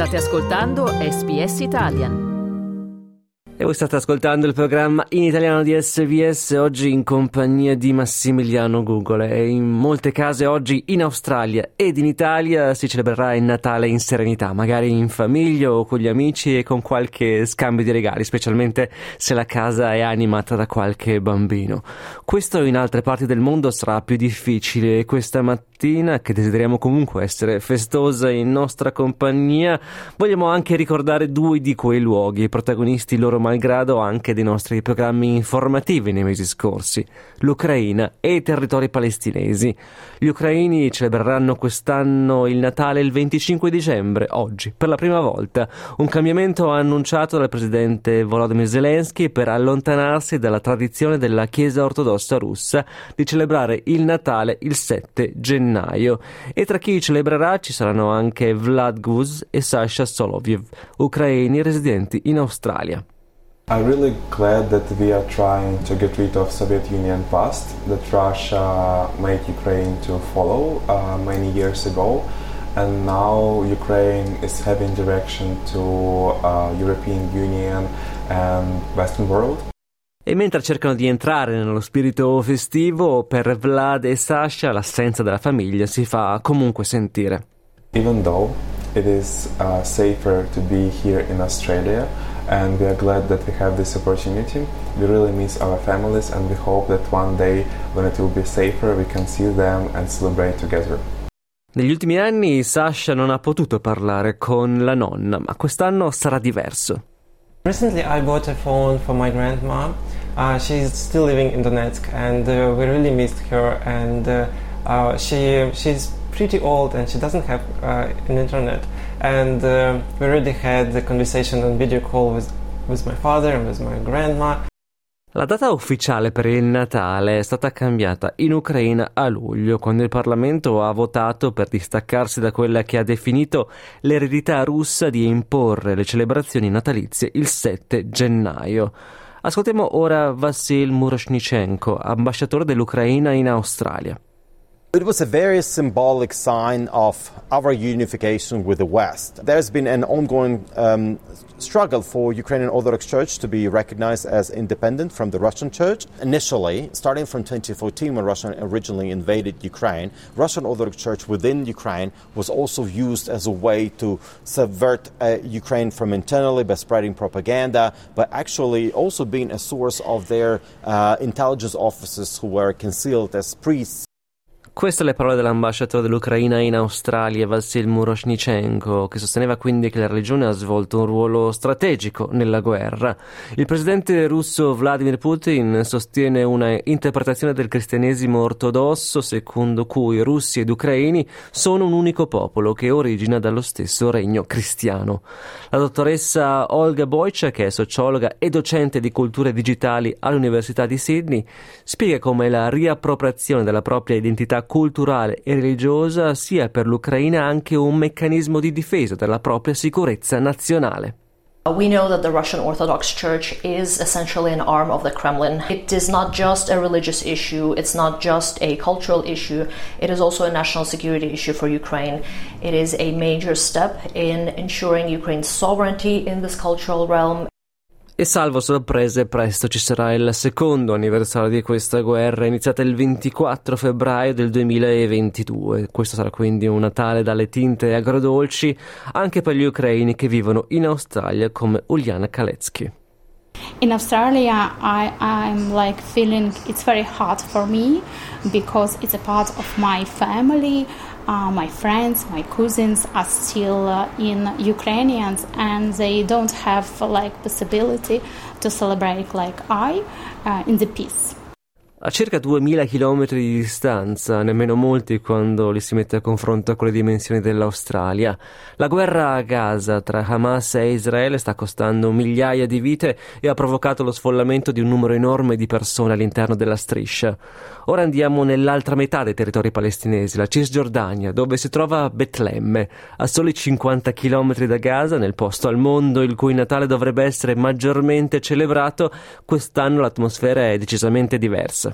State ascoltando SBS Italian. E voi state ascoltando il programma in italiano di SVS oggi in compagnia di Massimiliano Google e in molte case oggi in Australia ed in Italia si celebrerà il Natale in serenità, magari in famiglia o con gli amici e con qualche scambio di regali, specialmente se la casa è animata da qualche bambino. Questo in altre parti del mondo sarà più difficile e questa mattina, che desideriamo comunque essere festosa in nostra compagnia, vogliamo anche ricordare due di quei luoghi, protagonisti loro malgrado anche dei nostri programmi informativi nei mesi scorsi, l'Ucraina e i territori palestinesi. Gli ucraini celebreranno quest'anno il Natale il 25 dicembre, oggi, per la prima volta, un cambiamento annunciato dal presidente Volodymyr Zelensky per allontanarsi dalla tradizione della Chiesa ortodossa russa di celebrare il Natale il 7 gennaio. E tra chi celebrerà ci saranno anche Vlad Guz e Sasha Soloviev, ucraini residenti in Australia. I'm really glad that we are trying to get rid of Soviet Union past that Russia made Ukraine to follow uh, many years ago, and now Ukraine is having direction to uh, European Union and Western world. E mentre cercano di entrare nello spirito festivo, per Vlad e Sasha l'assenza della famiglia si fa comunque sentire. Even though it is uh, safer to be here in Australia, and we are glad that we have this opportunity. We really miss our families and we hope that one day when it will be safer we can see them and celebrate together. Negli ultimi anni Sasha non ha potuto parlare con la nonna, ma quest'anno sarà diverso. Recently I bought a phone for my grandma. Uh, she's still living in Donetsk and uh, we really missed her and uh, uh she she's pretty old and she doesn't have uh, an internet. And uh, we already had the conversation on video call with, with my father and with my grandma. La data ufficiale per il Natale è stata cambiata in Ucraina a luglio, quando il Parlamento ha votato per distaccarsi da quella che ha definito l'eredità russa di imporre le celebrazioni natalizie il 7 gennaio. Ascoltiamo ora Vassil Muroshnichenko, ambasciatore dell'Ucraina in Australia. It was a very symbolic sign of our unification with the West. There's been an ongoing um, struggle for Ukrainian Orthodox Church to be recognized as independent from the Russian Church. Initially, starting from 2014 when Russia originally invaded Ukraine, Russian Orthodox Church within Ukraine was also used as a way to subvert uh, Ukraine from internally by spreading propaganda, but actually also being a source of their uh, intelligence officers who were concealed as priests Queste le parole dell'ambasciatore dell'Ucraina in Australia, Vassil Muroshnichenko, che sosteneva quindi che la religione ha svolto un ruolo strategico nella guerra. Il presidente russo Vladimir Putin sostiene una interpretazione del cristianesimo ortodosso secondo cui russi ed ucraini sono un unico popolo che origina dallo stesso regno cristiano. La dottoressa Olga Boycia, che è sociologa e docente di culture digitali all'Università di Sydney, spiega come la riappropriazione della propria identità culturale e religiosa sia per l'Ucraina anche un meccanismo di difesa della propria sicurezza nazionale. We know that the Russian Orthodox Church is essentially an arm of the Kremlin. It is not just a religious issue, it's not just a cultural issue, it is also a national security issue for Ukraine. It is a major step in ensuring Ukraine's sovereignty in this cultural realm E salvo sorprese, presto ci sarà il secondo anniversario di questa guerra, iniziata il 24 febbraio del 2022. Questo sarà quindi un Natale dalle tinte agrodolci anche per gli ucraini che vivono in Australia come Uliana Kaletsky. In Australia, I, I'm like feeling it's very hard for me because it's a part of my family. Uh, my friends, my cousins are still uh, in Ukrainians and they don't have like possibility to celebrate like I uh, in the peace. A circa 2000 km di distanza, nemmeno molti quando li si mette a confronto con le dimensioni dell'Australia, la guerra a Gaza tra Hamas e Israele sta costando migliaia di vite e ha provocato lo sfollamento di un numero enorme di persone all'interno della striscia. Ora andiamo nell'altra metà dei territori palestinesi, la Cisgiordania, dove si trova Betlemme, a soli 50 km da Gaza, nel posto al mondo il cui Natale dovrebbe essere maggiormente celebrato, quest'anno l'atmosfera è decisamente diversa.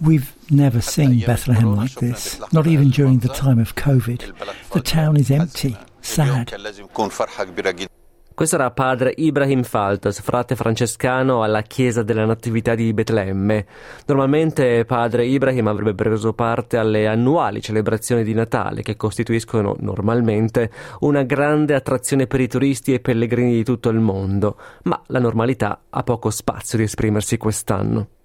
We've never seen Bethlehem like this, not even during the time of COVID. The town is empty, sad. Questo era padre Ibrahim Faltas, frate francescano alla chiesa della Natività di Betlemme. Normalmente padre Ibrahim avrebbe preso parte alle annuali celebrazioni di Natale che costituiscono normalmente una grande attrazione per i turisti e pellegrini di tutto il mondo, ma la normalità ha poco spazio di esprimersi quest'anno.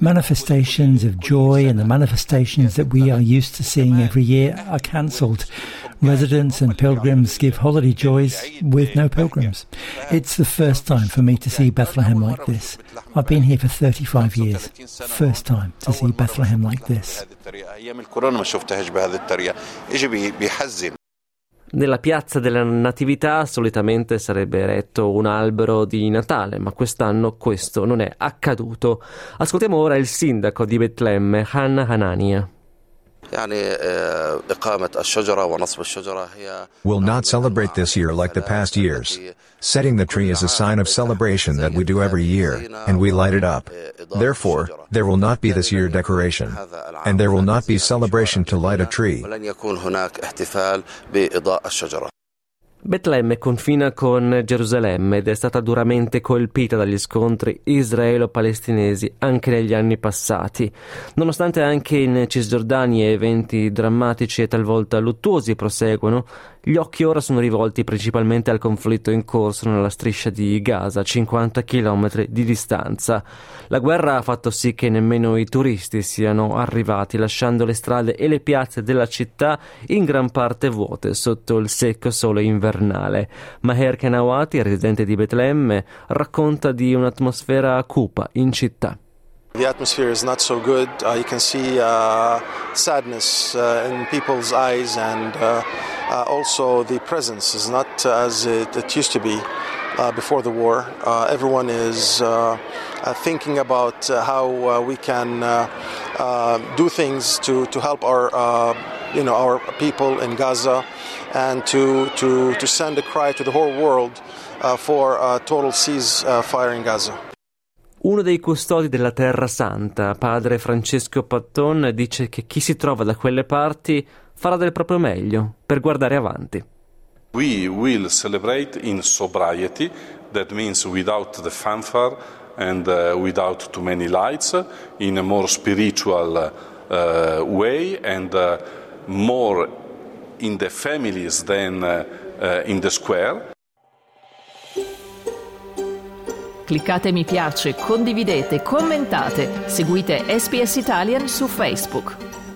Manifestations of joy and the manifestations that we are used to seeing every year are cancelled. Residents and pilgrims give holiday joys with no pilgrims. It's the first time for me to see Bethlehem like this. I've been here for 35 years. First time to see Bethlehem like this. Nella piazza della Natività solitamente sarebbe eretto un albero di Natale, ma quest'anno questo non è accaduto. Ascoltiamo ora il sindaco di Betlemme, Hanna Hanania. Will not celebrate this year like the past years. Setting the tree is a sign of celebration that we do every year, and we light it up. Therefore, there will not be this year decoration. And there will not be celebration to light a tree. Betlemme confina con Gerusalemme ed è stata duramente colpita dagli scontri israelo-palestinesi anche negli anni passati. Nonostante anche in Cisgiordania eventi drammatici e talvolta luttuosi proseguono, gli occhi ora sono rivolti principalmente al conflitto in corso nella striscia di Gaza, a 50 km di distanza. La guerra ha fatto sì che nemmeno i turisti siano arrivati, lasciando le strade e le piazze della città in gran parte vuote sotto il secco sole invernale. Maher Kenawati, residente di Betlemme, racconta di un'atmosfera cupa in città. The atmosphere is not so good. Uh, you can see uh, sadness uh, in people's eyes, and uh, uh, also the presence is not uh, as it, it used to be uh, before the war. Uh, everyone is uh, thinking about how we can do things to, to help our, you know, our people in Gaza and to, to, to send a cry to the whole world for a total ceasefire in Gaza. Uno dei custodi della Terra Santa, padre Francesco Patton, dice che chi si trova da quelle parti farà del proprio meglio per guardare avanti. We will celebrate in sobriety, that means without the fanfare and uh, without too many lights, in a more spiritual uh, way and uh, more in the families than uh, uh, in the square. Cliccate mi piace, condividete, commentate, seguite SPS Italian su Facebook.